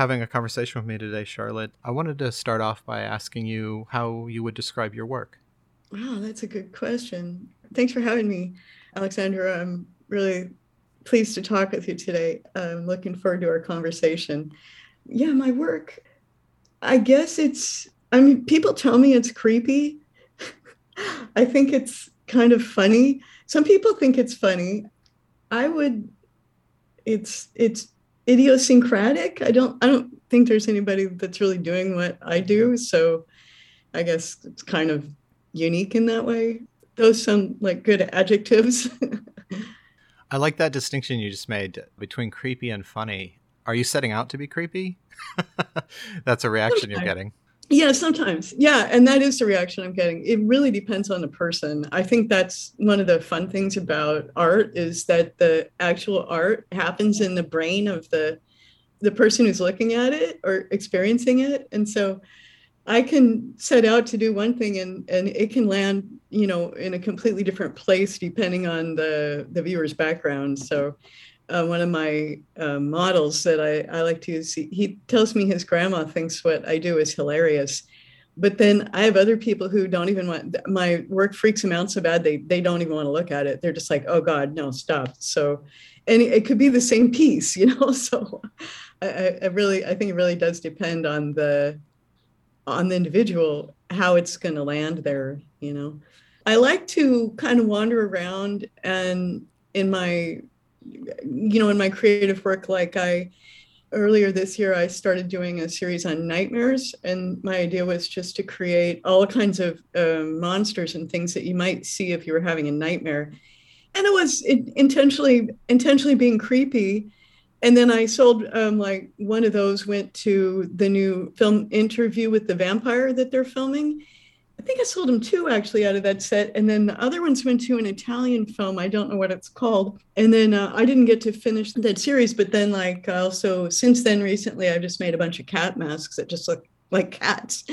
Having a conversation with me today, Charlotte. I wanted to start off by asking you how you would describe your work. Wow, that's a good question. Thanks for having me, Alexandra. I'm really pleased to talk with you today. I'm looking forward to our conversation. Yeah, my work, I guess it's, I mean, people tell me it's creepy. I think it's kind of funny. Some people think it's funny. I would, it's, it's idiosyncratic. I don't, I don't think there's anybody that's really doing what I do. So I guess it's kind of unique in that way. Those sound like good adjectives. I like that distinction you just made between creepy and funny. Are you setting out to be creepy? That's a reaction you're getting. Yeah, sometimes. Yeah, and that is the reaction I'm getting. It really depends on the person. I think that's one of the fun things about art is that the actual art happens in the brain of the the person who's looking at it or experiencing it. And so I can set out to do one thing and and it can land, you know, in a completely different place depending on the the viewer's background. So uh, one of my uh, models that I, I like to use, he, tells me his grandma thinks what I do is hilarious. But then I have other people who don't even want my work freaks them out so bad they they don't even want to look at it. They're just like, oh God, no, stop. So, and it, it could be the same piece, you know. So, I, I really I think it really does depend on the on the individual how it's going to land there you know i like to kind of wander around and in my you know in my creative work like i earlier this year i started doing a series on nightmares and my idea was just to create all kinds of uh, monsters and things that you might see if you were having a nightmare and it was intentionally intentionally being creepy and then I sold um, like one of those went to the new film interview with the vampire that they're filming. I think I sold them two actually out of that set, and then the other ones went to an Italian film. I don't know what it's called. And then uh, I didn't get to finish that series, but then like also since then recently, I've just made a bunch of cat masks that just look like cats,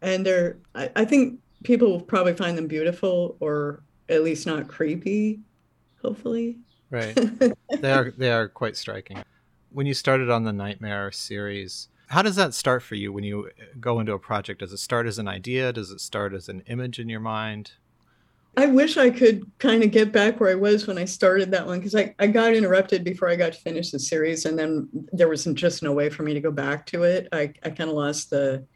and they're I, I think people will probably find them beautiful or at least not creepy. Hopefully, right they are they are quite striking when you started on the Nightmare series, how does that start for you when you go into a project? Does it start as an idea? Does it start as an image in your mind? I wish I could kind of get back where I was when I started that one because I, I got interrupted before I got to finish the series and then there was just no way for me to go back to it. I, I kind of lost the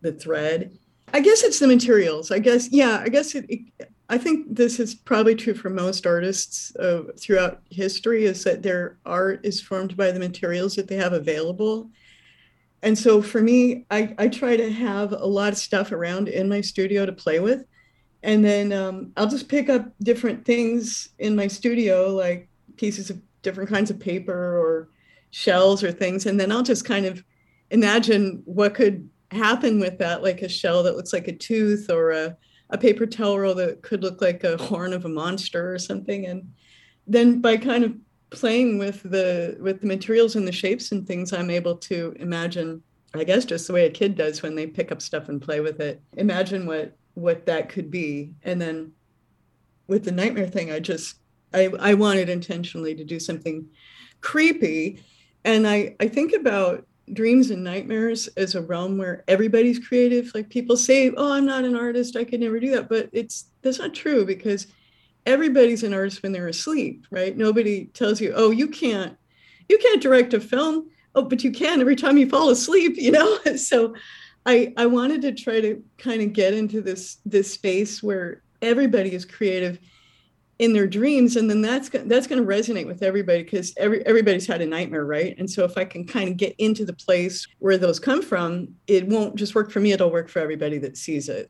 the thread. I guess it's the materials. I guess, yeah, I guess it, it I think this is probably true for most artists uh, throughout history is that their art is formed by the materials that they have available. And so for me, I, I try to have a lot of stuff around in my studio to play with. And then um, I'll just pick up different things in my studio, like pieces of different kinds of paper or shells or things. And then I'll just kind of imagine what could happen with that, like a shell that looks like a tooth or a a paper towel roll that could look like a horn of a monster or something and then by kind of playing with the with the materials and the shapes and things i'm able to imagine i guess just the way a kid does when they pick up stuff and play with it imagine what what that could be and then with the nightmare thing i just i i wanted intentionally to do something creepy and i i think about dreams and nightmares as a realm where everybody's creative. Like people say, "Oh, I'm not an artist. I could never do that," but it's that's not true because everybody's an artist when they're asleep, right? Nobody tells you, "Oh, you can't you can't direct a film." Oh, but you can every time you fall asleep, you know? so I I wanted to try to kind of get into this this space where everybody is creative in their dreams and then that's that's going to resonate with everybody because every, everybody's had a nightmare right and so if i can kind of get into the place where those come from it won't just work for me it'll work for everybody that sees it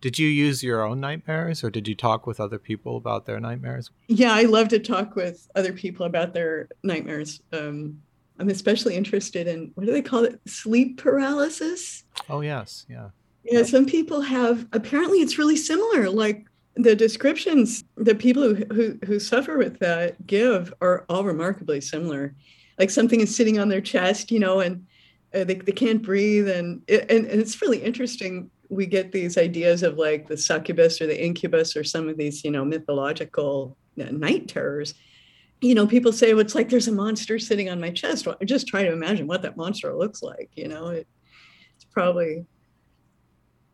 did you use your own nightmares or did you talk with other people about their nightmares yeah i love to talk with other people about their nightmares um, i'm especially interested in what do they call it sleep paralysis oh yes yeah yeah, some people have apparently it's really similar. Like the descriptions that people who, who, who suffer with that give are all remarkably similar. Like something is sitting on their chest, you know, and uh, they, they can't breathe. And, it, and, and it's really interesting. We get these ideas of like the succubus or the incubus or some of these, you know, mythological uh, night terrors. you know, people say, well, it's like there's a monster sitting on my chest. Well, I just try to imagine what that monster looks like. You know, it, it's probably,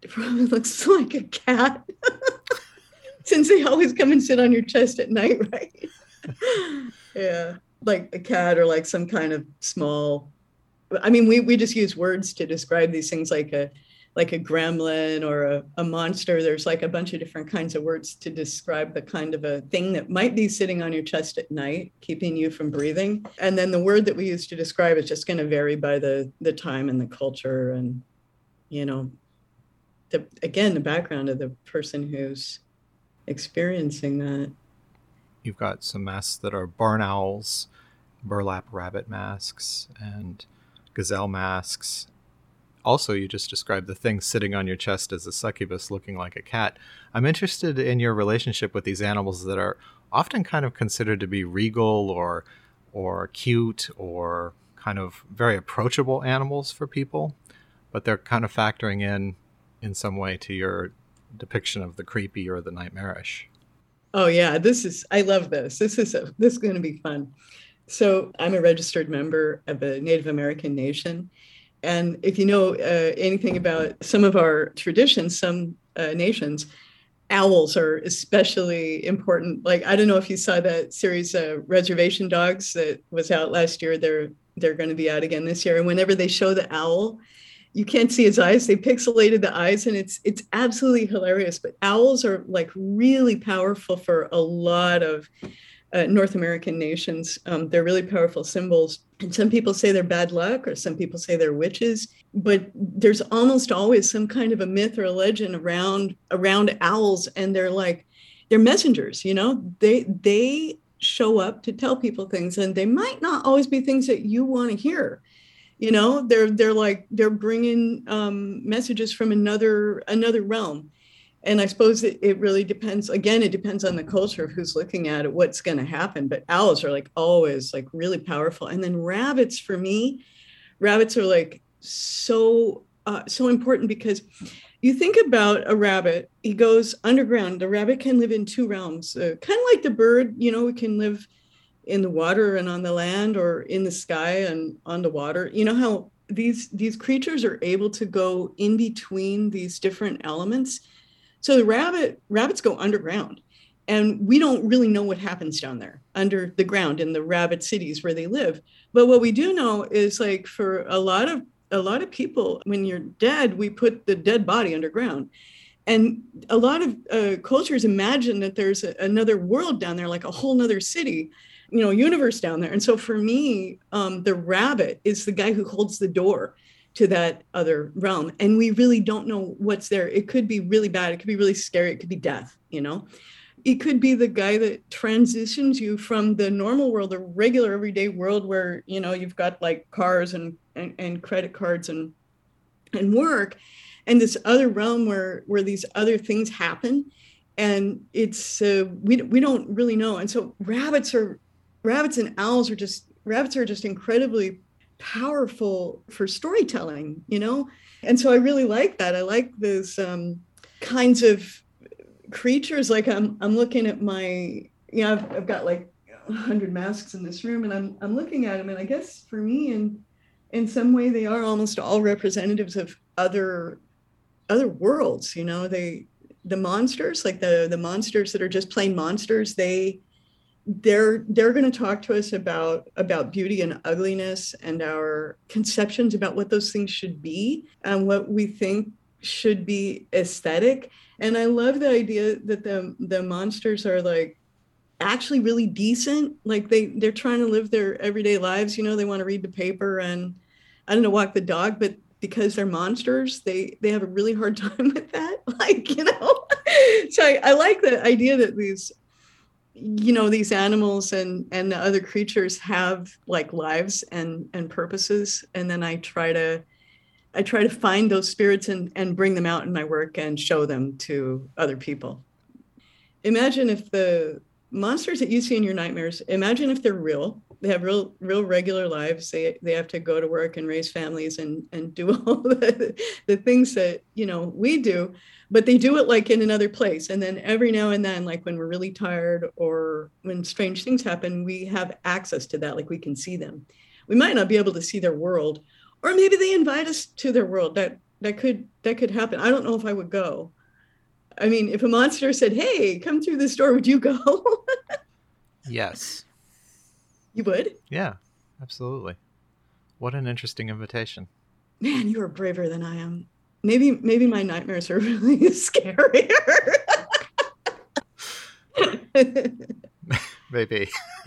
it probably looks like a cat. Since they always come and sit on your chest at night, right? yeah, like a cat or like some kind of small. I mean, we, we just use words to describe these things like a like a gremlin or a, a, monster. There's like a bunch of different kinds of words to describe the kind of a thing that might be sitting on your chest at night, keeping you from breathing. And then the word that we use to describe is just going to vary by the the time and the culture and you know the again the background of the person who's experiencing that. You've got some masks that are barn owls, burlap rabbit masks, and gazelle masks also you just described the thing sitting on your chest as a succubus looking like a cat. I'm interested in your relationship with these animals that are often kind of considered to be regal or or cute or kind of very approachable animals for people, but they're kind of factoring in in some way to your depiction of the creepy or the nightmarish. Oh yeah, this is I love this. This is a, this is going to be fun. So I'm a registered member of a Native American nation, and if you know uh, anything about some of our traditions, some uh, nations, owls are especially important. Like I don't know if you saw that series, uh, Reservation Dogs, that was out last year. They're they're going to be out again this year. And whenever they show the owl, you can't see his eyes. They pixelated the eyes, and it's it's absolutely hilarious. But owls are like really powerful for a lot of uh, North American nations. Um, they're really powerful symbols. And some people say they're bad luck, or some people say they're witches. But there's almost always some kind of a myth or a legend around around owls, and they're like they're messengers. You know, they they show up to tell people things, and they might not always be things that you want to hear. You know, they're they're like they're bringing um, messages from another another realm and I suppose it, it really depends. Again, it depends on the culture of who's looking at it, what's going to happen. But owls are like always like really powerful. And then rabbits, for me, rabbits are like so uh, so important because you think about a rabbit. He goes underground. The rabbit can live in two realms, uh, kind of like the bird. You know, it can live in the water and on the land, or in the sky and on the water. You know how these these creatures are able to go in between these different elements so the rabbit rabbits go underground, and we don't really know what happens down there under the ground in the rabbit cities where they live. But what we do know is like for a lot of a lot of people, when you're dead, we put the dead body underground. And a lot of uh, cultures imagine that there's a, another world down there, like a whole nother city, you know, universe down there. And so for me, um, the rabbit is the guy who holds the door to that other realm. And we really don't know what's there. It could be really bad. It could be really scary. It could be death you know? It could be the guy that transitions you from the normal world the regular everyday world where you know you've got like cars and and, and credit cards and and work and this other realm where where these other things happen. And it's uh, we, we don't really know. And so rabbits are rabbits and owls are just rabbits are just incredibly powerful for storytelling, you know? And so I really like that. I like those um, kinds of creatures. Like I'm, I'm looking at my, you know, I've, I've got like 100 masks in this room and I'm, I'm looking at them. And I guess for me, in, in some way, they are almost all representatives of other, other worlds, you know, they, the monsters, like the, the monsters that are just plain monsters, they, they're they're going to talk to us about about beauty and ugliness and our conceptions about what those things should be and what we think should be aesthetic. And i love the idea that the the monsters are like actually really decent. Like they they're trying to live their everyday lives you know they want to read the paper and i don't know walk the dog but because they're monsters they they have a really hard time with that like you know? So I, I like the idea that these you know these animals and and the other creatures have like lives and and purposes. And then i try to i try to find those spirits and and bring them out in my work and show them to other people. Imagine if the monsters that you see in your nightmares imagine if they're real they have real real regular lives. They they have to go to work and raise families and and do all the, the things that you know we do but they do it like in another place. And then every now and then like when we're really tired or when strange things happen we have access to that like we can see them. We might not be able to see their world or maybe they invite us to their world. That that could that could happen. I don't know if i would go. I mean if a monster said hey come through this door would you go? Yes you would? Yeah absolutely. What an interesting invitation. Man you are braver than i am. Maybe maybe my nightmares are really scarier. Maybe.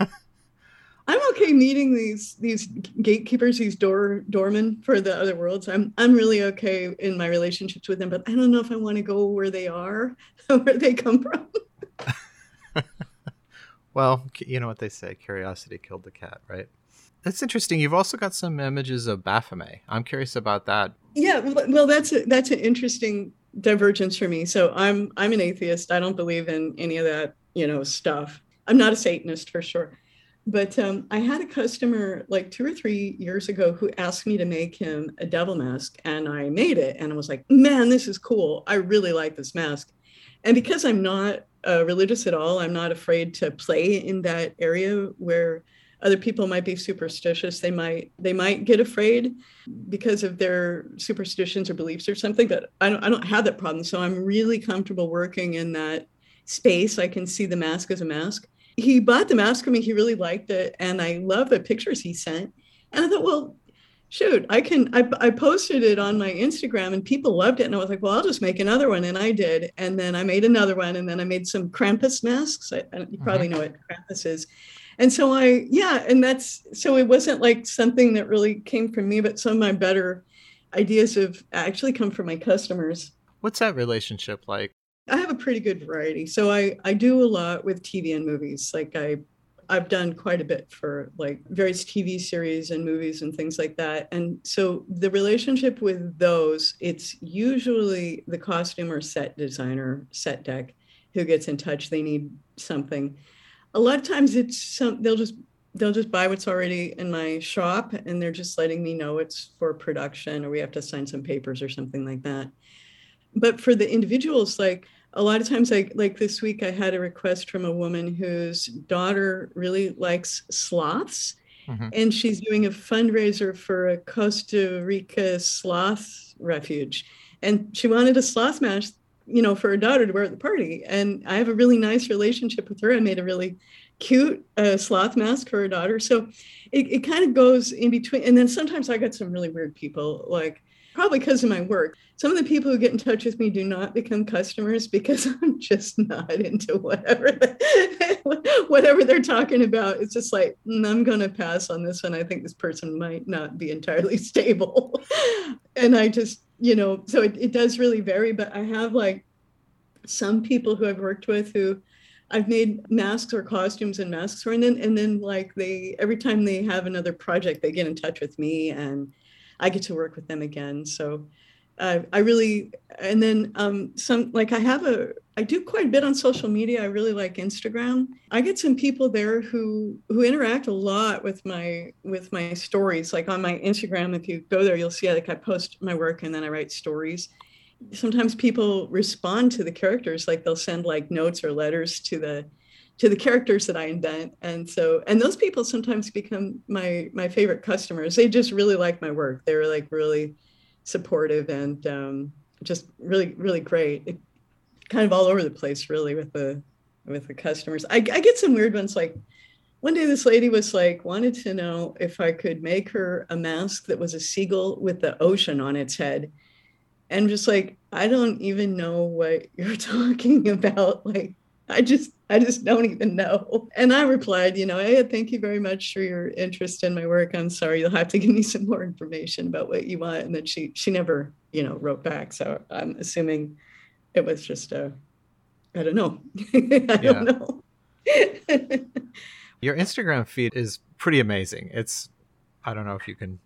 I'm okay meeting these these gatekeepers, these door doormen for the other worlds. I'm I'm really okay in my relationships with them, but I don't know if I want to go where they are, where they come from. Well, you know what they say: curiosity killed the cat, right? That's interesting. You've also got some images of Baphomet. I'm curious about that. Yeah, well, that's a, that's an interesting divergence for me. So I'm I'm an atheist. I don't believe in any of that, you know, stuff. I'm not a Satanist for sure but um, I had a customer like two or three years ago who asked me to make him a devil mask, and I made it. And I was like, man, this is cool. I really like this mask. And because I'm not uh, religious at all, I'm not afraid to play in that area where other people might be superstitious. They might they might get afraid because of their superstitions or beliefs or something. But I don't I don't have that problem. So I'm really comfortable working in that space. I can see the mask as a mask he bought the mask for me. He really liked it, and I love the pictures he sent. And I thought, well, shoot, I can. I, I posted it on my Instagram, and people loved it. And I was like, well, I'll just make another one, and I did. And then I made another one, and then I made some Krampus masks. I, you probably mm-hmm. know what Krampus is. And so I, yeah, and that's so it wasn't like something that really came from me, but some of my better ideas have actually come from my customers. What's that relationship like? I have a pretty good variety. So I I do a lot with TV and movies. Like I I've done quite a bit for like various TV series and movies and things like that. And so the relationship with those, it's usually the costume or set designer, set dec, who gets in touch. They need something. A lot of times it's some they'll just they'll just buy what's already in my shop and they're just letting me know it's for production or we have to sign some papers or something like that. But for the individuals, like a lot of times I like this week I had a request from a woman whose daughter really likes sloths mm-hmm. and she's doing a fundraiser for a Costa Rica sloth refuge. And she wanted a sloth mask you know for her daughter to wear at the party. And I have a really nice relationship with her. I made a really cute uh, sloth mask for her daughter. So it, it kind of goes in between and then sometimes I get some really weird people like probably because of my work. Some of the people who get in touch with me do not become customers because I'm just not into whatever the, whatever they're talking about. It's just like mm, I'm going to pass on this one. I think this person might not be entirely stable, and I just you know so it, it does really vary. But I have like some people who I've worked with who I've made masks or costumes and masks for, and then and then like they every time they have another project, they get in touch with me and I get to work with them again. So uh, I really, and then um, some, like I have a, I do quite a bit on social media. I really like Instagram. I get some people there who who interact a lot with my with my stories. Like on my Instagram, if you go there, you'll see like I post my work and then I write stories. Sometimes people respond to the characters, like they'll send like notes or letters to the to the characters that I invent. And so, and those people sometimes become my my favorite customers. They just really like my work. They're like really supportive and um, just really really great. It, kind of all over the place, really, with the with the customers. I, I get some weird ones like. One day, this lady was like, wanted to know if I could make her a mask that was a seagull with the ocean on its head. And just like, I don't even know what you're talking about. Like, I just I just don't even know. And I replied, you know, hey, thank you very much for your interest in my work. I'm sorry, you'll have to give me some more information about what you want. And then she she never, you know, wrote back. So I'm assuming it was just a I don't know. I don't know. your Instagram feed is pretty amazing. It's I don't know if you can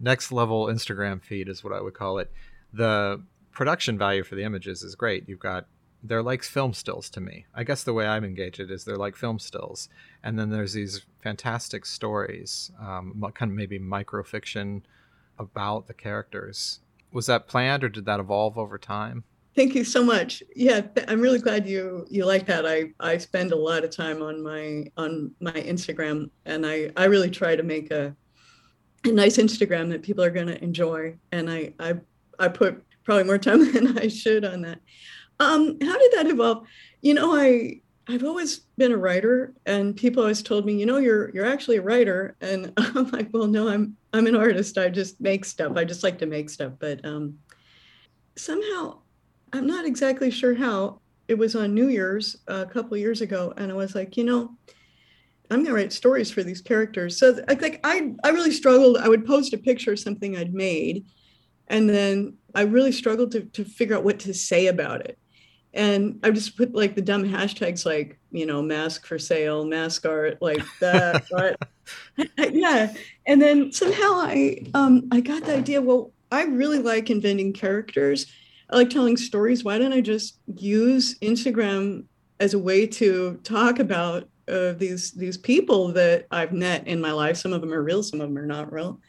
next level Instagram feed is what I would call it. The production value for the images is great. You've got they're like film stills to me. I guess the way I'm engaged is they're like film stills, and then there's these fantastic stories, um, kind of maybe microfiction about the characters. Was that planned, or did that evolve over time? Thank you so much. Yeah, I'm really glad you you like that. I I spend a lot of time on my on my Instagram, and I I really try to make a a nice Instagram that people are going to enjoy, and I I I put probably more time than I should on that. Um, how did that evolve? You know, I I've always been a writer, and people always told me, you know, you're you're actually a writer, and I'm like, well, no, I'm I'm an artist. I just make stuff. I just like to make stuff, but um, somehow, I'm not exactly sure how. It was on New Year's a couple years ago, and I was like, you know, I'm gonna write stories for these characters. So I think I I really struggled. I would post a picture of something I'd made, and then I really struggled to to figure out what to say about it and I just put like the dumb hashtags like you know mask for sale, mask art, like that. but yeah, and then somehow I um I got the idea. Well, I really like inventing characters. I like telling stories. Why don't I just use Instagram as a way to talk about uh, these these people that I've met in my life? Some of them are real, some of them are not real,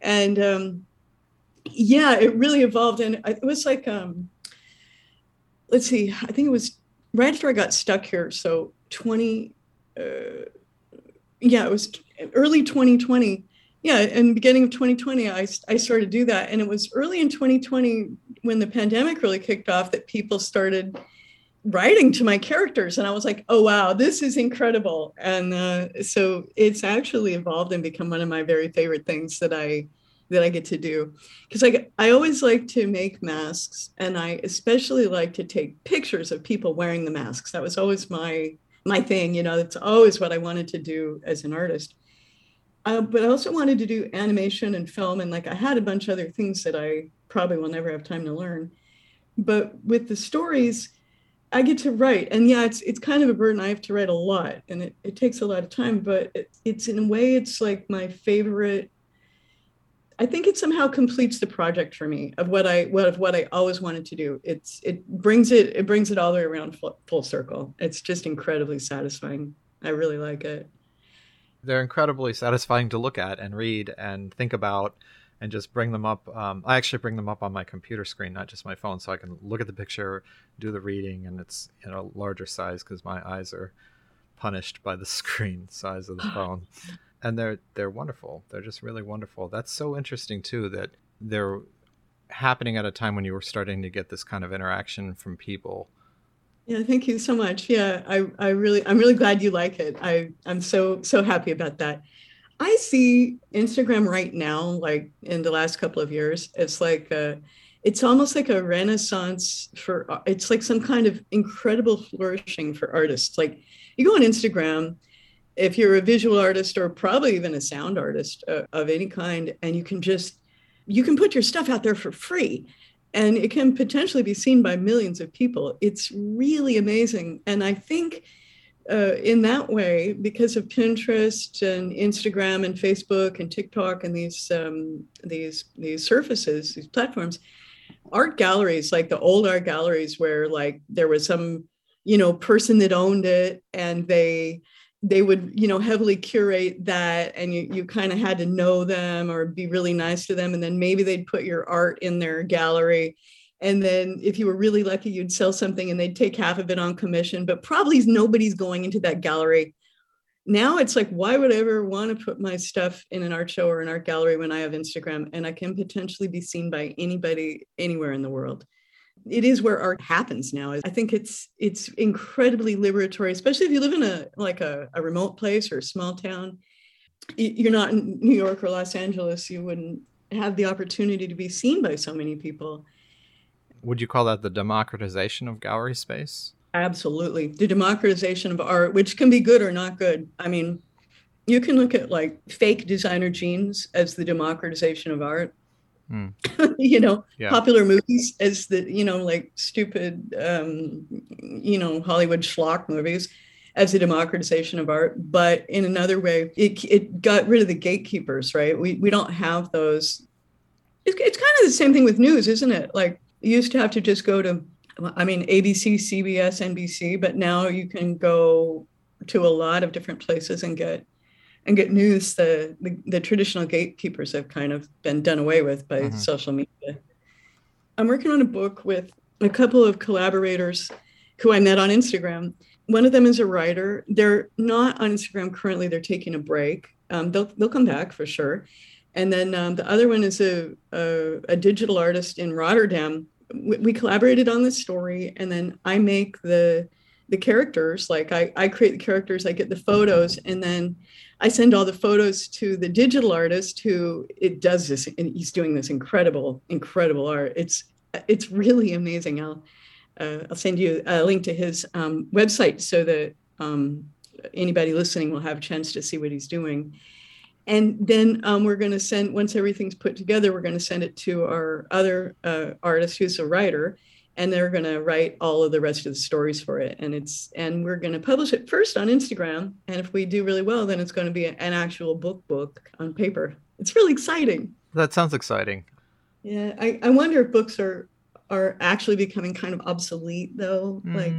and um, yeah, it really evolved. And it was like um, let's see, I think it was right after I got stuck here. So 20, uh, yeah, it was early 2020. Yeah, and beginning of 2020, I, I started to do that. And it was early in 2020 when the pandemic really kicked off that people started writing to my characters. And I was like, oh, wow, this is incredible. And uh, so it's actually evolved and become one of my very favorite things that I that I get to do. Because I, I always like to make masks and I especially like to take pictures of people wearing the masks. That was always my my thing, you know, that's always what I wanted to do as an artist. Uh, but I also wanted to do animation and film, and like I had a bunch of other things that I probably will never have time to learn. But with the stories, I get to write, and yeah, it's it's kind of a burden. I have to write a lot, and it, it takes a lot of time. But it, it's in a way, it's like my favorite I think it somehow completes the project for me of what I what of what I always wanted to do. It's it brings it it brings it all the way around full, full circle. It's just incredibly satisfying. I really like it. They're incredibly satisfying to look at and read and think about and just bring them up. Um, I actually bring them up on my computer screen, not just my phone, so I can look at the picture, do the reading, and it's in a larger size because my eyes are punished by the screen size of the phone and they're they're wonderful. They're just really wonderful. That's so interesting too that they're happening at a time when you were starting to get this kind of interaction from people. Yeah, thank you so much. Yeah, I, I really I'm really glad you like it. I I'm so so happy about that. I see Instagram right now, like in the last couple of years, it's like a, it's almost like a renaissance for it's like some kind of incredible flourishing for artists. Like you go on Instagram if you're a visual artist or probably even a sound artist uh, of any kind and you can just you can put your stuff out there for free and it can potentially be seen by millions of people. It's really amazing and i think uh, in that way because of pinterest and instagram and facebook and tiktok and these um, these these surfaces these platforms art galleries like the old art galleries where like there was some you know person that owned it and they they would you know heavily curate that and you, you kind of had to know them or be really nice to them. And then maybe they'd put your art in their gallery. And then if you were really lucky you'd sell something and they'd take half of it on commission. But probably nobody's going into that gallery. Now it's like why would i ever want to put my stuff in an art show or an art gallery when i have instagram? And i can potentially be seen by anybody anywhere in the world it is where art happens now. I think it's it's incredibly liberatory, especially if you live in a like a, a remote place or a small town. You're not in New York or Los Angeles. You wouldn't have the opportunity to be seen by so many people. Would you call that the democratization of gallery space? Absolutely. The democratization of art, which can be good or not good. I mean, you can look at like fake designer jeans as the democratization of art Mm. you know, yeah. popular movies as the, you know, like stupid, um, you know, Hollywood schlock movies as a democratization of art. But in another way, it, it got rid of the gatekeepers, right? We, we don't have those. It's, it's kind of the same thing with news, isn't it? Like you used to have to just go to I mean, ABC, CBS, NBC, but now you can go to a lot of different places and get and get news. The the, the traditional gatekeepers have kind of been done away with by mm-hmm. social media. I'm working on a book with a couple of collaborators who I met on Instagram. One of them is a writer. They're not on Instagram currently. They're taking a break. Um, they'll they'll come back for sure. And then um, the other one is a, a, a digital artist in Rotterdam we, we collaborated on this story and then i make the the characters like I, I create the characters i get the photos and then i send all the photos to the digital artist who it does this and he's doing this incredible incredible art. It's it's really amazing. I'll uh, i'll send you a link to his um, website so that um, anybody listening will have a chance to see what he's doing. And then um, we're going to send once everything's put together we're going to send it to our other uh, artist who's a writer and they're going to write all of the rest of the stories for it. And it's and we're going to publish it first on instagram. And if we do really well then it's going to be an actual book book on paper. It's really exciting. That sounds exciting. Yeah i, I wonder if books are are actually becoming kind of obsolete though mm. like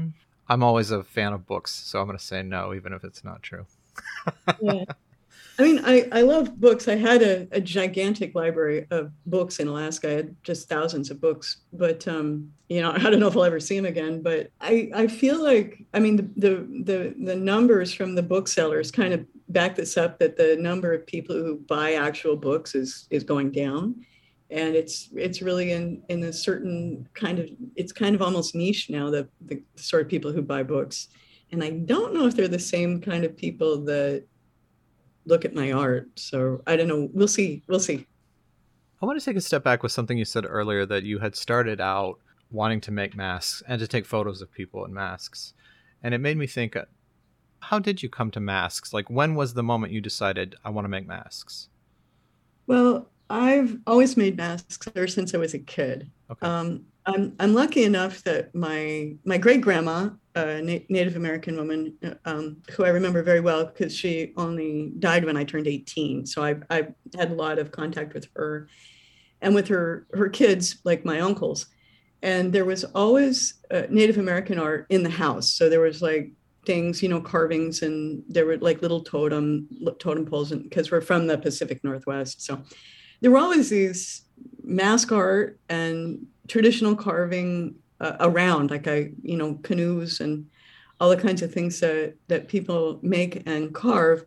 i'm always a fan of books so i'm going to say no even if it's not true. Yeah I mean, I, I love books. I had a, a gigantic library of books in Alaska. I had just thousands of books, but um, you know, I don't know if I'll ever see them again. But I, I feel like, I mean, the, the the the numbers from the booksellers kind of back this up that the number of people who buy actual books is is going down, and it's it's really in in a certain kind of it's kind of almost niche now the the sort of people who buy books, and I don't know if they're the same kind of people that look at my art. So I don't know. We'll see. We'll see. I want to take a step back with something you said earlier that you had started out wanting to make masks and to take photos of people in masks. And it made me think uh, how did you come to masks? Like when was the moment you decided I want to make masks? Well, I've always made masks ever since I was a kid. Okay. Um, I'm, I'm lucky enough that my my great grandma, a Na- Native American woman, um, who I remember very well because she only died when I turned 18. So I I had a lot of contact with her, and with her her kids, like my uncles. And there was always uh, Native American art in the house. So there was like things, you know, carvings, and there were like little totem totem poles, because we're from the Pacific Northwest. So there were always these mask art and traditional carving uh, around, like I, you know, canoes and all the kinds of things that that people make and carve.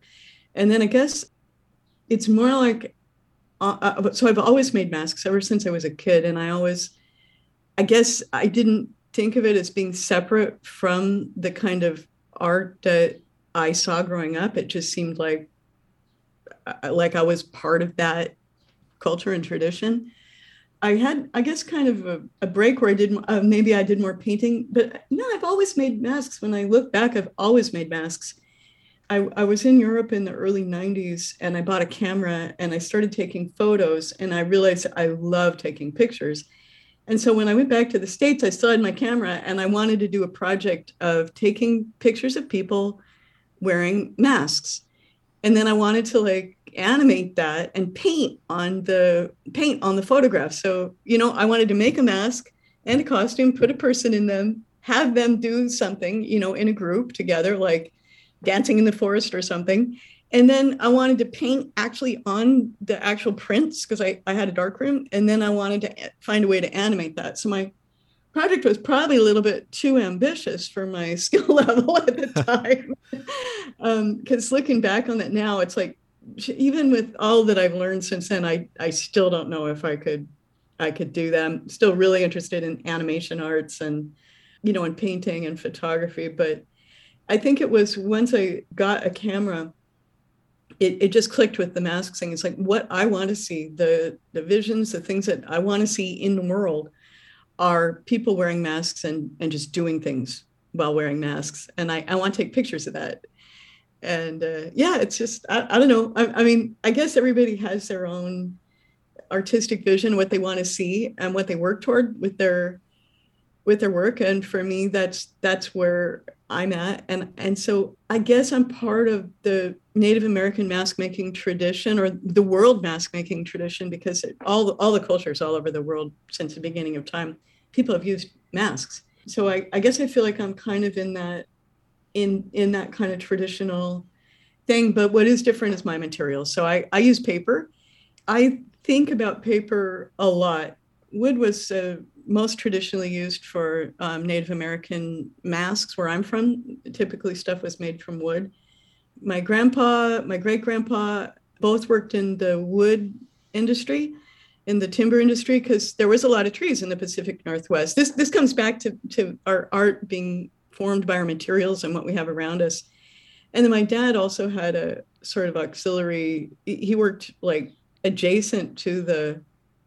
And then I guess it's more like, uh, uh, so I've always made masks ever since I was a kid, and I always, I guess I didn't think of it as being separate from the kind of art that I saw growing up. It just seemed like uh, like I was part of that culture and tradition. I had, I guess, kind of a, a break where I did, uh, maybe I did more painting, but no, I've always made masks. When I look back, I've always made masks. I, I was in Europe in the early 90s and I bought a camera and I started taking photos and I realized I love taking pictures. And so when I went back to the States, I still had my camera and I wanted to do a project of taking pictures of people wearing masks. And then I wanted to like animate that and paint on the paint on the photograph. So, you know, I wanted to make a mask and a costume, put a person in them, have them do something, you know, in a group together, like dancing in the forest or something. And then I wanted to paint actually on the actual prints because I, I had a dark room. And then I wanted to find a way to animate that. So my project was probably a little bit too ambitious for my skill level at the time. Because um, looking back on that now, it's like even with all that I've learned since then, I I still don't know if I could I could do them. Still really interested in animation arts and you know, in painting and photography. But I think it was once I got a camera, it, it just clicked with the mask thing. It's like what I want to see, the the visions, the things that I want to see in the world are people wearing masks and and just doing things while wearing masks. And I, I want to take pictures of that and uh, yeah it's just i, I don't know I, I, mean i guess everybody has their own artistic vision what they want to see and what they work toward with their with their work and for me that's that's where i'm at and and so i guess i'm part of the native american mask making tradition or the world mask making tradition because it, all all the cultures all over the world since the beginning of time people have used masks So I, I guess I feel like I'm kind of in that in in that kind of traditional thing. But what is different is my material. So I, I use paper. I think about paper a lot. Wood was uh, most traditionally used for um, Native American masks where I'm from. Typically, stuff was made from wood. My grandpa, my great grandpa, both worked in the wood industry, in the timber industry, because there was a lot of trees in the Pacific Northwest. This this comes back to, to our art being formed by our materials and what we have around us. And then my dad also had a sort of auxiliary, he worked like adjacent to the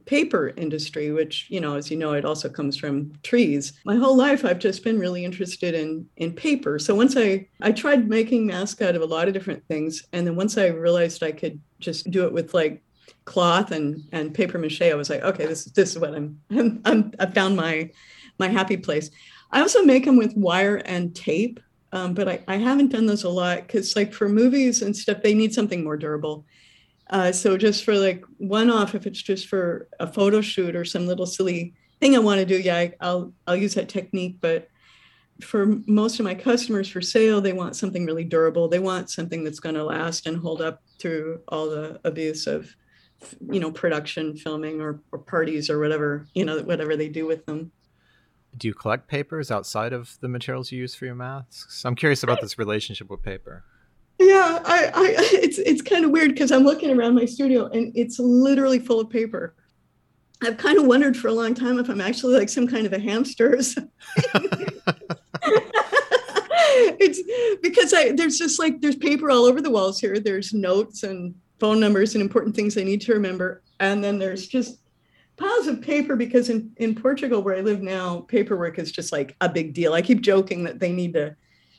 paper industry, which, you know, as you know, it also comes from trees. My whole life, I've just been really interested in in paper. So once I I tried making masks out of a lot of different things, and then once I realized I could just do it with like cloth and and paper mache, I was like, okay, this this is what I'm I'm, I'm I found my my happy place. I also make them with wire and tape, um, but I, I haven't done those a lot because, like, for movies and stuff, they need something more durable. Uh, so just for like one off, if it's just for a photo shoot or some little silly thing I want to do, yeah, I, I'll I'll use that technique. But for most of my customers for sale, they want something really durable. They want something that's going to last and hold up through all the abuse of, you know, production, filming, or, or parties or whatever you know whatever they do with them do you collect papers outside of the materials you use for your masks? I'm curious about this relationship with paper. Yeah, I, I it's it's kind of weird because I'm looking around my studio and it's literally full of paper. I've kind of wondered for a long time if I'm actually like some kind of a hamster. it's because I there's just like there's paper all over the walls here. There's notes and phone numbers and important things I need to remember, and then there's just piles of paper because in, in Portugal, where I live now, paperwork is just like a big deal. I keep joking that they need to,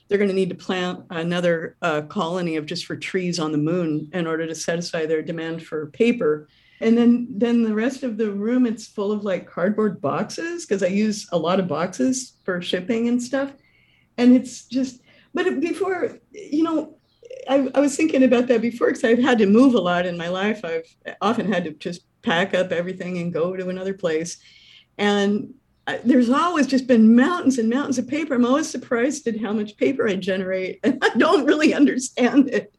they're going to need to plant another uh, colony of just for trees on the moon in order to satisfy their demand for paper. And then, then the rest of the room, it's full of like cardboard boxes because I use a lot of boxes for shipping and stuff. And it's just, but before, you know, I, I was thinking about that before because I've had to move a lot in my life. I've often had to just pack up everything and go to another place. And There's always just been mountains and mountains of paper. I'm always surprised at how much paper I generate, and I don't really understand it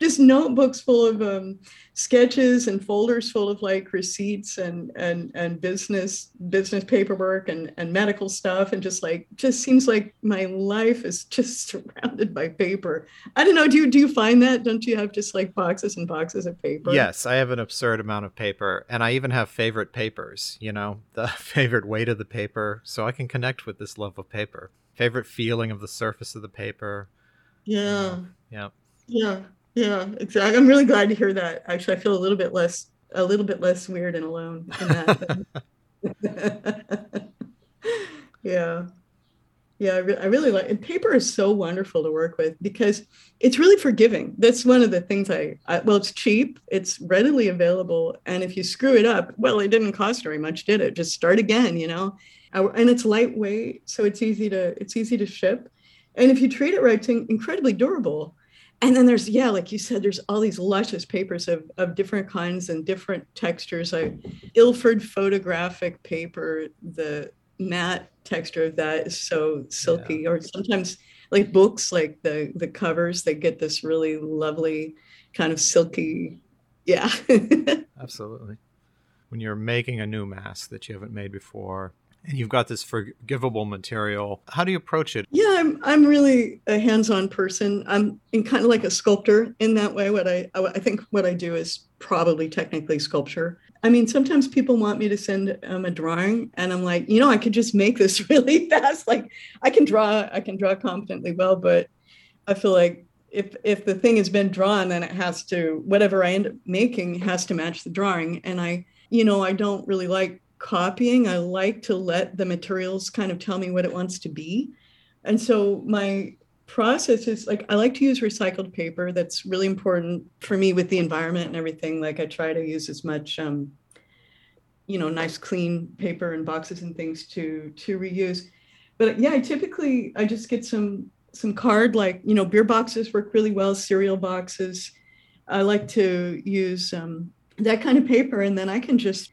just notebooks full of um, sketches and folders full of like receipts and and and business business paperwork and and medical stuff. And just like just seems like my life is just surrounded by paper. I don't know. Do you do you find that? Don't you have just like boxes and boxes of paper? Yes i have an absurd amount of paper and i even have favorite papers you know the favorite weight of the paper. So i can connect with this love of paper. Favorite feeling of the surface of the paper. Yeah. Yeah. Yeah yeah, exactly. I'm really glad to hear that. Actually, I feel a little bit less a little bit less weird and alone in that. yeah. Yeah, I, re- I really like and paper is so wonderful to work with because it's really forgiving. That's one of the things I, I well, it's cheap, it's readily available, and if you screw it up, well, it didn't cost very much, did it? Just start again, you know. Uh, and it's lightweight, so it's easy to it's easy to ship, and if you treat it right, it's incredibly durable and then there's yeah like you said there's all these luscious papers of, of different kinds and different textures. I ilford photographic paper the matte texture of that is so silky. Yeah. or sometimes like books like the the covers they get this really lovely kind of silky yeah. Absolutely. When you're making a new mask that you haven't made before and you've got this forgivable material. How do you approach it? Yeah, I'm I'm really a hands-on person. I'm in kind of like a sculptor in that way. What I I think what I do is probably technically sculpture. I mean, sometimes people want me to send um, a drawing, and I'm like, you know, I could just make this really fast. Like, I can draw, I can draw competently well, but I feel like if if the thing has been drawn, then it has to whatever I end up making has to match the drawing. And I, you know, I don't really like copying. I like to let the materials kind of tell me what it wants to be. And so my process is like I like to use recycled paper. That's really important for me with the environment and everything. Like I try to use as much um, you know, nice clean paper and boxes and things to to reuse. But yeah, I typically I just get some some card like, you know, beer boxes work really well, cereal boxes. I like to use um, that kind of paper and then I can just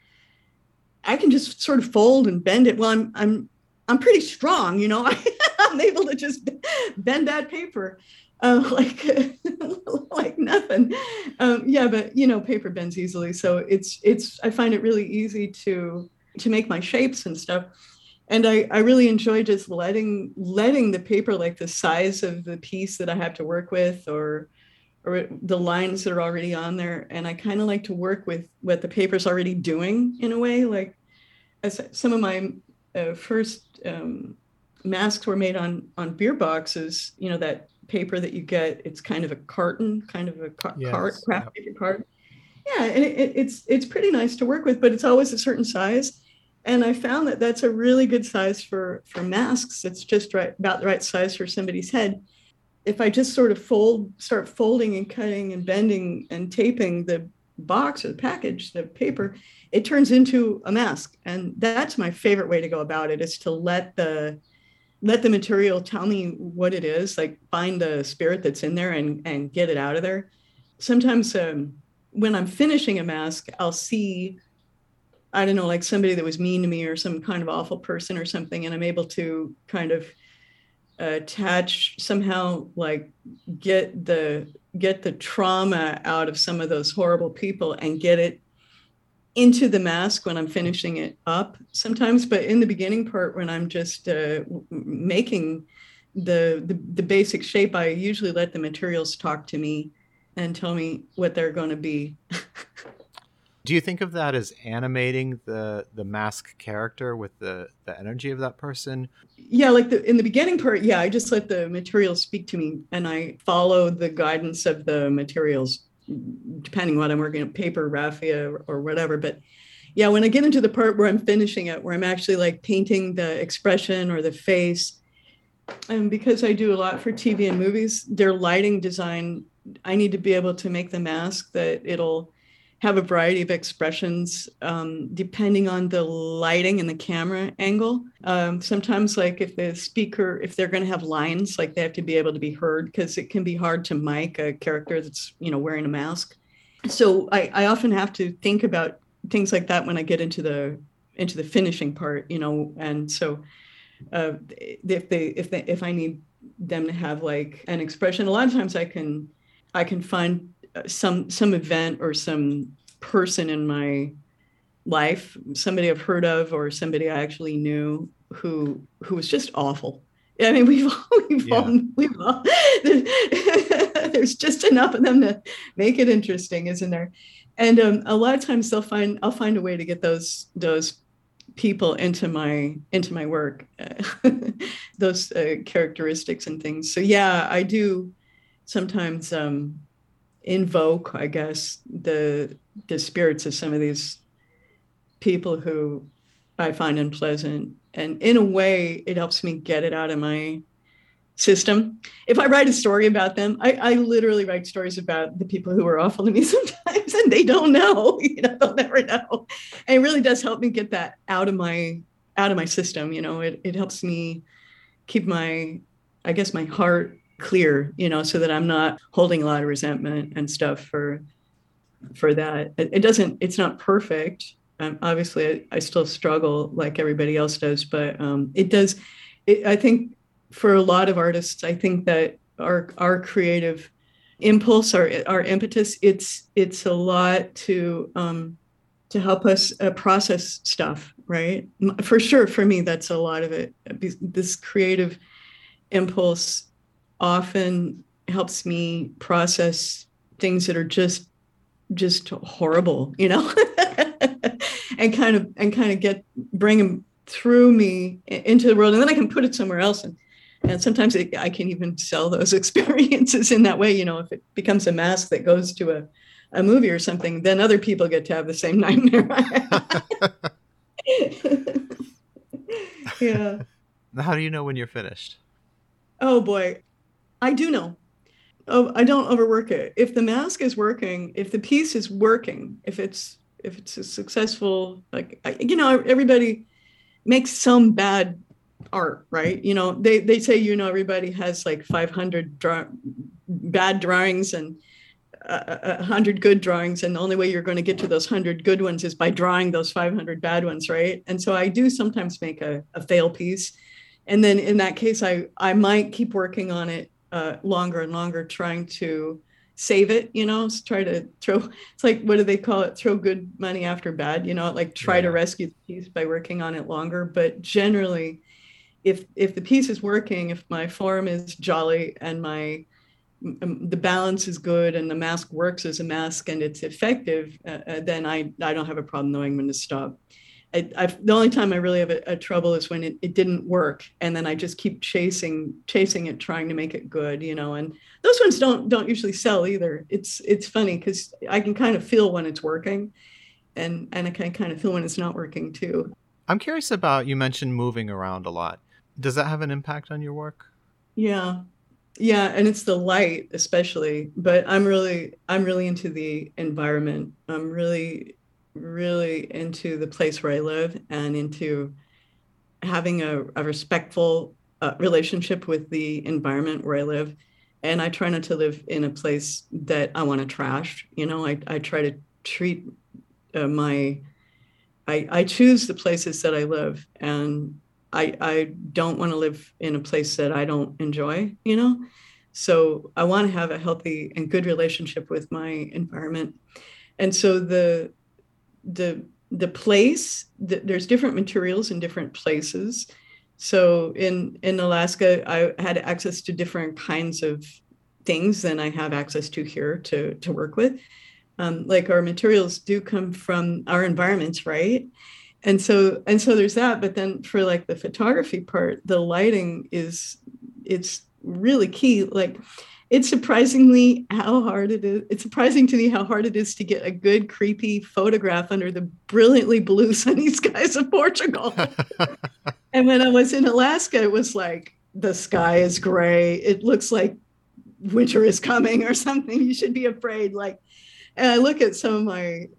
I can just sort of fold and bend it. Well, I'm I'm I'm pretty strong, you know. I'm able to just bend that paper uh, like like nothing. Um, yeah, but you know, paper bends easily, so it's it's. I find it really easy to to make my shapes and stuff, and I I really enjoy just letting letting the paper like the size of the piece that I have to work with or or the lines that are already on there, and I kind of like to work with what the paper's already doing in a way. Like as some of my uh, first um, masks were made on on beer boxes, you know that paper that you get. It's kind of a carton, kind of a ca- yes, cart, craft yeah. paper card. Yeah, and it, it's it's pretty nice to work with, but it's always a certain size. And I found that that's a really good size for for masks. It's just right about the right size for somebody's head. If I just sort of fold, start folding and cutting and bending and taping the box or the package, the paper, it turns into a mask. And that's my favorite way to go about it is to let the let the material tell me what it is like find the spirit that's in there and and get it out of there sometimes um, when i'm finishing a mask i'll see i don't know like somebody that was mean to me or some kind of awful person or something and i'm able to kind of attach somehow like get the get the trauma out of some of those horrible people and get it into the mask when I'm finishing it up sometimes, but in the beginning part when I'm just uh, making the, the, the basic shape, I usually let the materials talk to me and tell me what they're going to be. Do you think of that as animating the the mask character with the the energy of that person? Yeah, like the in the beginning part, yeah, I just let the materials speak to me and I follow the guidance of the materials depending what I'm working on, paper, raffia, or, or whatever. But yeah, when I get into the part where I'm finishing it, where I'm actually like painting the expression or the face, and because I do a lot for TV and movies, their lighting design, I need to be able to make the mask that it'll have a variety of expressions um, depending on the lighting and the camera angle. Um, sometimes, like if the speaker, if they're going to have lines, like they have to be able to be heard because it can be hard to mic a character that's you know wearing a mask. So I, I often have to think about things like that when I get into the into the finishing part, you know, and so uh, if they if they if I need them to have like an expression, a lot of times I can I can find some some event or some person in my life, somebody I've heard of or somebody I actually knew who who was just awful. I mean, we've all, we've yeah. all, we've all there's just enough of them to make it interesting, isn't there? And um, a lot of times they'll find I'll find a way to get those those people into my into my work, those uh, characteristics and things. So yeah, I do sometimes um, invoke, I guess, the the spirits of some of these people who I find unpleasant. And in a way, it helps me get it out of my system. If I write a story about them, I, I literally write stories about the people who are awful to me sometimes, and they don't know. You know, they'll never know. And it really does help me get that out of my out of my system. You know, it it helps me keep my, I guess, my heart clear, you know, so that I'm not holding a lot of resentment and stuff for for that. It, it doesn't. It's not perfect. Um, obviously, I, I, still struggle like everybody else does, but um, it does. It, I think for a lot of artists, I think that our our creative impulse, our our impetus, it's it's a lot to um, to help us uh, process stuff, right? For sure, for me, that's a lot of it. This creative impulse often helps me process things that are just just horrible you know? And kind of and kind of get bring them through me into the world and then i can put it somewhere else and and sometimes it, i can even sell those experiences in that way you know? If it becomes a mask that goes to a, a movie or something then other people get to have the same nightmare yeah. How do you know when you're finished? Oh boy I do know. Oh, I don't overwork it. If the mask is working, if the piece is working, if it's if it's a successful, like I, you know, everybody makes some bad art, right? You know, they they say you know everybody has like 500 draw, bad drawings, and uh, uh, uh, a hundred good drawings and the only way you're going to get to those hundred good ones is by drawing those 500 bad ones right and so i do sometimes make a, a fail piece and then in that case i i might keep working on it uh, longer and longer trying to save it you know try to throw it's like what do they call it? Throw good money after bad you know like try yeah. to rescue the piece by working on it longer. But generally if if the piece is working if my form is jolly and my um, the balance is good and the mask works as a mask and it's effective uh, uh, then i i don't have a problem knowing when to stop I, I've, the only time I really have a, a trouble is when it, it didn't work, and then I just keep chasing chasing it, trying to make it good, you know. And those ones don't don't usually sell either. It's it's funny because I can kind of feel when it's working, and and I can kind of feel when it's not working too. I'm curious about you mentioned moving around a lot. Does that have an impact on your work? Yeah, yeah, and it's the light especially. But I'm really I'm really into the environment. I'm really really into the place where I live and into having a, a respectful uh, relationship with the environment where I live. And I try not to live in a place that I want to trash. You know, I, I try to treat uh, my, I, I choose the places that I live and I, I don't want to live in a place that I don't enjoy, you know? So I want to have a healthy and good relationship with my environment. And so the the the place the, there's different materials in different places. So in in alaska i had access to different kinds of things than i have access to here to to work with. Um, like our materials do come from our environments right? And so and so there's that but then for like the photography part the lighting is it's really key. Like it's surprisingly how hard it is. It's surprising to me how hard it is to get a good, creepy photograph under the brilliantly blue, sunny skies of Portugal. and when I was in Alaska, it was like the sky is gray. It looks like winter is coming or something. You should be afraid. Like, and I look at some of my,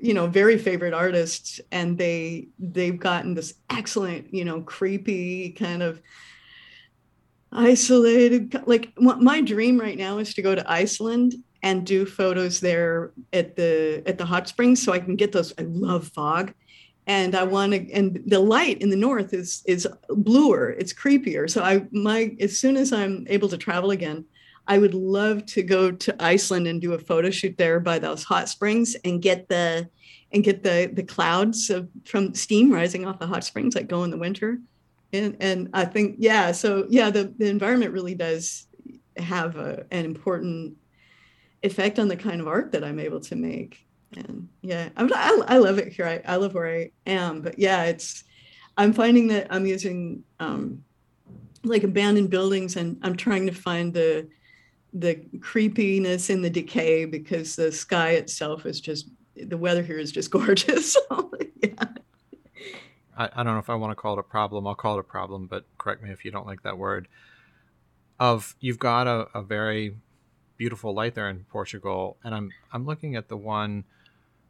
you know, very favorite artists, and they they've gotten this excellent, you know, creepy kind of isolated like my dream right now is to go to iceland and do photos there at the at the hot springs so i can get those. I love fog. And i want to and the light in the north is is bluer. It's creepier. So i my as soon as i'm able to travel again i would love to go to iceland and do a photo shoot there by those hot springs and get the and get the the clouds of, from steam rising off the hot springs like go in the winter and and I think yeah, so yeah, the the environment really does have a, an important effect on the kind of art that I'm able to make. And yeah, I'm, I, I love it here. I, I love where I am, but yeah, it's I'm finding that I'm using um, like abandoned buildings, and I'm trying to find the the creepiness in the decay because the sky itself is just the weather here is just gorgeous. I, I don't know if I want to call it a problem. I'll call it a problem, but correct me if you don't like that word. Of you've got a, a very beautiful light there in Portugal, and I'm I'm looking at the one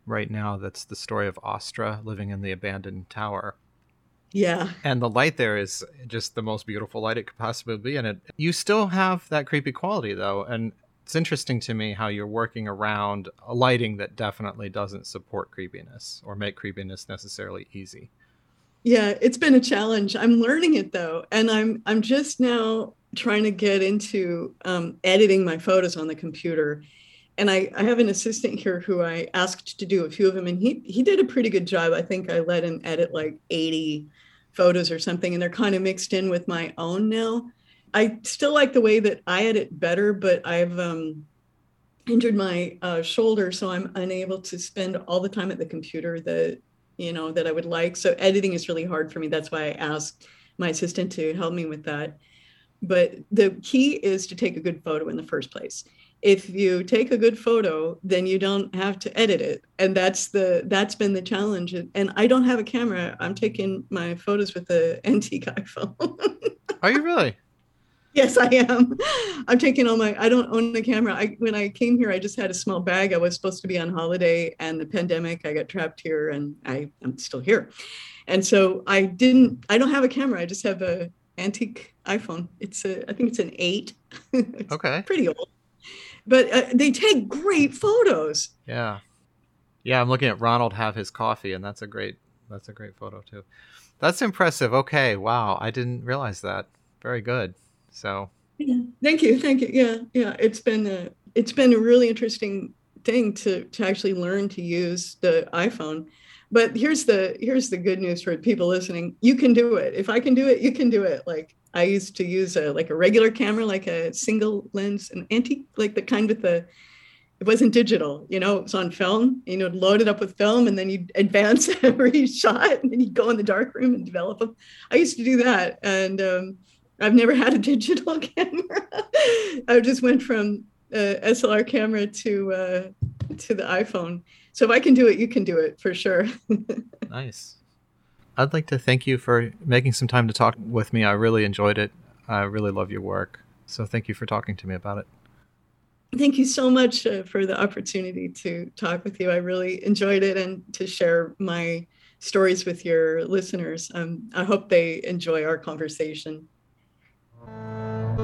right now that's the story of Astra living in the abandoned tower. Yeah. And the light there is just the most beautiful light it could possibly be. And it you still have that creepy quality though. And it's interesting to me how you're working around a lighting that definitely doesn't support creepiness or make creepiness necessarily easy yeah it's been a challenge. I'm learning it though and i'm i'm just now trying to get into um, editing my photos on the computer. And I, I have an assistant here who i asked to do a few of them and he he did a pretty good job. I think i let him edit like 80 photos or something and they're kind of mixed in with my own now. I still like the way that i edit better but i've um, injured my uh, shoulder so i'm unable to spend all the time at the computer that you know, that I would like. So editing is really hard for me. That's why I asked my assistant to help me with that. But the key is to take a good photo in the first place. If you take a good photo, then you don't have to edit it. And that's the that's been the challenge. And I don't have a camera. I'm taking my photos with the antique iPhone. Are you really? Yes, I am. I'm taking all my. I don't own a camera. I when I came here, I just had a small bag. I was supposed to be on holiday, and the pandemic, I got trapped here, and I am still here. And so I didn't. I don't have a camera. I just have a antique iPhone. It's a. I think it's an eight. it's okay. Pretty old. but uh, they take great photos. Yeah, yeah. I'm looking at Ronald have his coffee, and that's a great that's a great photo too. That's impressive. Okay, wow, I didn't realize that. Very good. So, yeah. thank you, thank you. Yeah, yeah. It's been a it's been a really interesting thing to to actually learn to use the iPhone. But here's the here's the good news for people listening. You can do it. If I can do it, you can do it. Like I used to use a like a regular camera, like a single lens, an antique, like the kind with the it wasn't digital, you know, it was on film. You know, load it up with film and then you'd advance every shot and then you'd go in the dark room and develop them. I used to do that. And um, I've never had a digital camera. I just went from uh, SLR camera to uh, to the iPhone. So if I can do it, you can do it for sure. nice. I'd like to thank you for making some time to talk with me. I really enjoyed it. I really love your work. So thank you for talking to me about it. Thank you so much uh, for the opportunity to talk with you. I really enjoyed it and to share my stories with your listeners. Um, I hope they enjoy our conversation. Música